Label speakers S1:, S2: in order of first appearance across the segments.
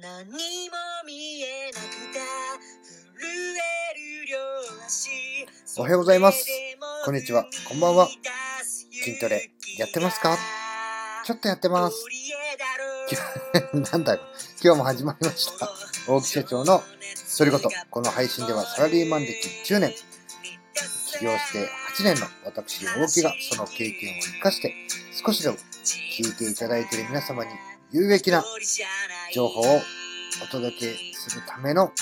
S1: 何も見えなくた震える両足
S2: おはようございますこんにちはこんばんは筋トレやってますか？ちょっとやってます。なんだよ。今日も始まりました。大木社長のそれこと。この配信ではサラリーマン歴10年、起業して8年の私、大木がその経験を生かして、少しでも聞いていただいている皆様に有益な情報をお届けするための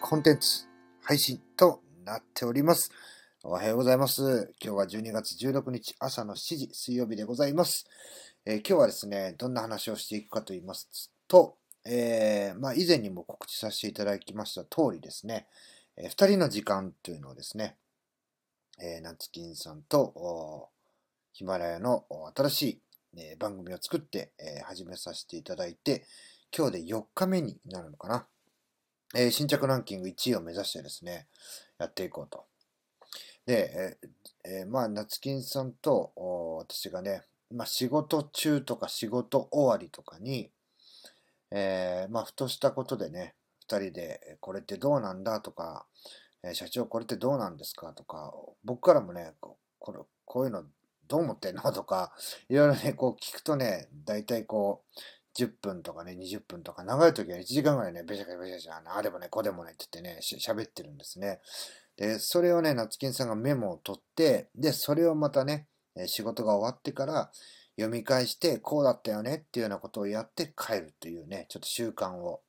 S2: コンテンツ、配信となっております。おはようございます。今日は12月16日朝の7時水曜日でございます。えー今日はですね、どんな話をしていくかと言いますと、えーまあ、以前にも告知させていただきました通りですね、えー二人の時間というのをですね、えー、夏金さんとヒマラヤの新しい、え番組を作って、え始めさせていただいて、今日で4日目になるのかな。えー新着ランキング1位を目指してですね、やっていこうと。で、えーまあ、夏金さんと私がね、まあ、仕事中とか仕事終わりとかに、えーまあ、ふとしたことでね、二人で、これってどうなんだとか、社長これってどうなんですかとか、僕からもね、ここれこういうのどう思ってんのとか、いろいろね、こう聞くとね、大体こう、10分とかね、20分とか、長い時は1時間ぐらいね、べしゃべしゃべしゃべしゃ、あれもね、これもねって言ってね、喋ってるんですね。で、それをね、夏金さんがメモを取って、で、それをまたね、え仕事が終わってから読み返して、こうだったよねっていうようなことをやって帰るというね、ちょっと習慣を、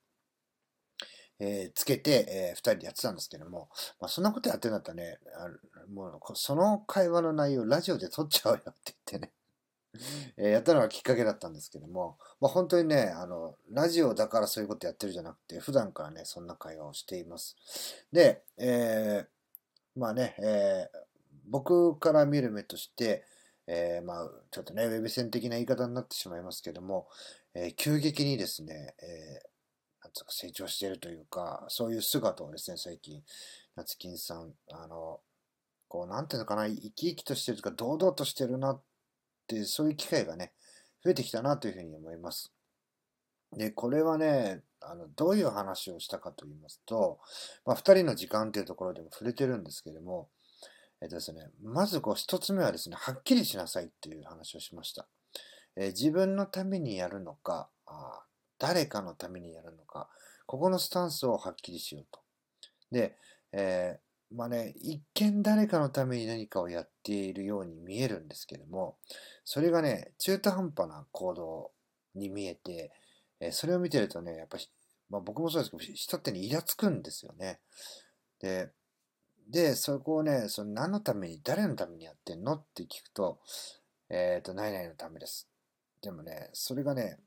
S2: えーつけて、えー二人でやってたんですけども、まあ、そんなことやってんだったらね、あもうその会話の内容ラジオで撮っちゃうよって言ってね、えやったのがきっかけだったんですけども、まあ、本当にね、あの、ラジオだからそういうことやってるじゃなくて、普段からね、そんな会話をしています。で、えーまあね、えー僕から見る目として、えーまあ、ちょっとね、ウェブ線的な言い方になってしまいますけども、え急激にですね、えなんつうか成長しているというか、そういう姿をですね、最近、夏金さん、あの、こう、なんていうのかな、生き生きとしてるというか、堂々としてるなっ、そういう機会がね、増えてきたなというふうに思います。で、これはね、あの、どういう話をしたかと言いますと、まあ、二人の時間というところでも触れてるんですけれども、えっとですね、まずこう一つ目はですね、はっきりしなさいっていう話をしました。えー自分のためにやるのか、あ誰かのためにやるのか、ここのスタンスをはっきりしようと。で、えーまあね、一見誰かのために何かをやっているように見えるんですけども、それがね、中途半端な行動に見えて、えそれを見てるとね、やっぱり、まあ、僕もそうですけど、人ってね、イラつくんですよね。で、で、そこをね、その何のために、誰のためにやってんのって聞くと、えっと、何々のためです。でもね、それがね、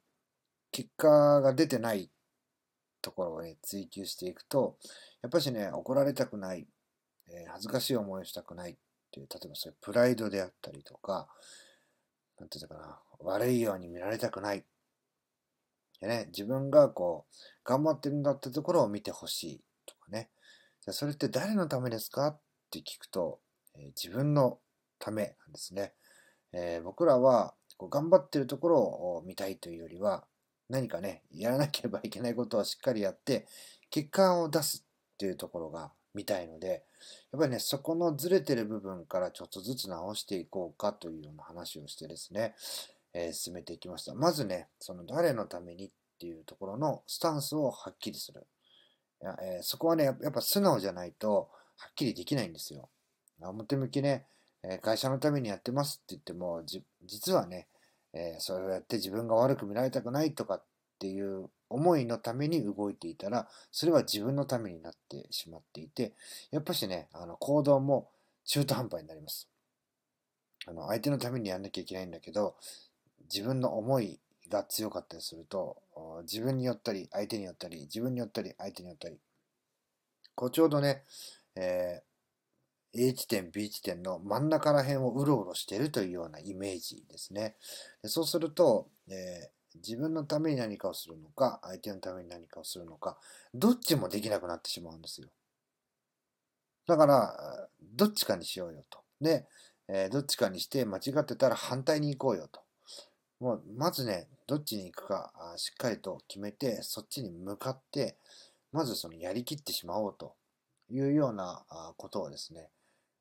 S2: 結果が出てないところをね、追求していくと、やっぱしね、怒られたくない、えー恥ずかしい思いをしたくないっていう、例えばそういうプライドであったりとか、なんていうのかな、悪いように見られたくない。でね、自分がこう、頑張ってるんだってところを見てほしいとかね。じゃそれって誰のためですかって聞くと、えー自分のためなんですね。えー僕らはこう頑張ってるところを見たいというよりは、何かね、やらなければいけないことはしっかりやって、結果を出すっていうところが見たいので、やっぱりね、そこのずれてる部分からちょっとずつ直していこうかというような話をしてですね、えー進めていきました。まずね、その誰のためにっていうところのスタンスをはっきりする。いやえーそこはね、やっぱ素直じゃないとはっきりできないんですよ。表向きね、え会社のためにやってますって言っても、実はね、えーそれをやって自分が悪く見られたくないとかっっていう思いのために動いていたら、それは自分のためになってしまっていて、やっぱしね、あの行動も中途半端になります。あの相手のためにやんなきゃいけないんだけど、自分の思いが強かったりすると、自分によったり、相手によったり、自分によったり、相手によったり、こうちょうどね、えー A 地点、B 地点の真ん中ら辺をうろうろしてるというようなイメージですね。でそうすると、えー自分のために何かをするのか、相手のために何かをするのか、どっちもできなくなってしまうんですよ。だから、どっちかにしようよと。で、えーどっちかにして間違ってたら反対に行こうよと。もう、まずね、どっちに行くかしっかりと決めて、そっちに向かって、まずそのやりきってしまおうというようなことをですね、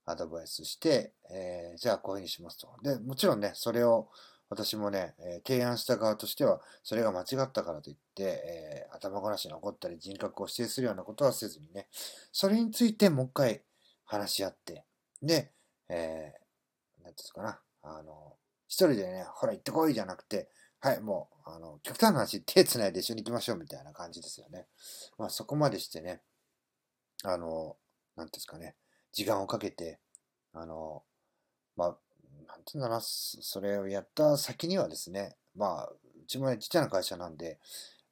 S2: アドバイスして、えー、じゃあこういうふうにしますと。で、もちろんね、それを私もね、えー、提案した側としては、それが間違ったからといって、えー、頭ごなしに怒ったり人格を指定するようなことはせずにね、それについてもう一回話し合って、で、えー、なんていうかな、あの、一人でね、ほら行ってこいじゃなくて、はい、もう、あの、極端な話、手繋いで一緒に行きましょうみたいな感じですよね。まあそこまでしてね、あの、なんていうんですかね、時間をかけて、あの、まあ、ていうんだろうな、それをやった先にはですね、まあ、うちもね、ちっちゃな会社なんで、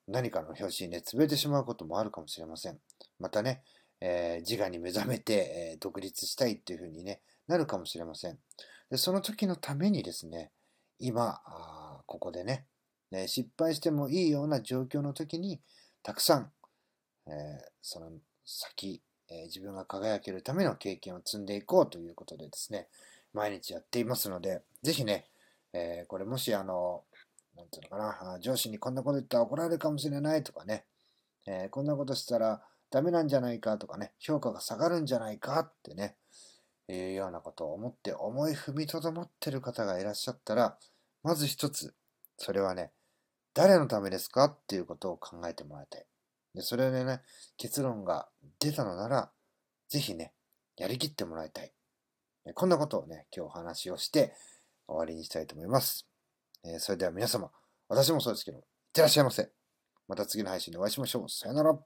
S2: 何かの表紙にね、潰れてしまうこともあるかもしれません。またね、えー、自我に目覚めて、えー、独立したいっていうふうに、ね、なるかもしれません。でその時のためにですね、今、あここでねね、失敗してもいいような状況の時に、たくさん、えー、その先、え自分が輝けるための経験を積んでいこうということでですね、毎日やっていますので、ぜひね、えこれもしあの、なんていうのかな、上司にこんなこと言ったら怒られるかもしれないとかね、えこんなことしたらダメなんじゃないかとかね、評価が下がるんじゃないかってね、いうようなことを思って思い踏みとどまってる方がいらっしゃったら、まず一つ、それはね、誰のためですかっていうことを考えてもらいたい。で、それでね、結論が出たのなら、ぜひね、やりきってもらいたい。こんなことをね、今日お話をして終わりにしたいと思います。えー、それでは皆様、私もそうですけど、いってらっしゃいませ。また次の配信でお会いしましょう。さよなら。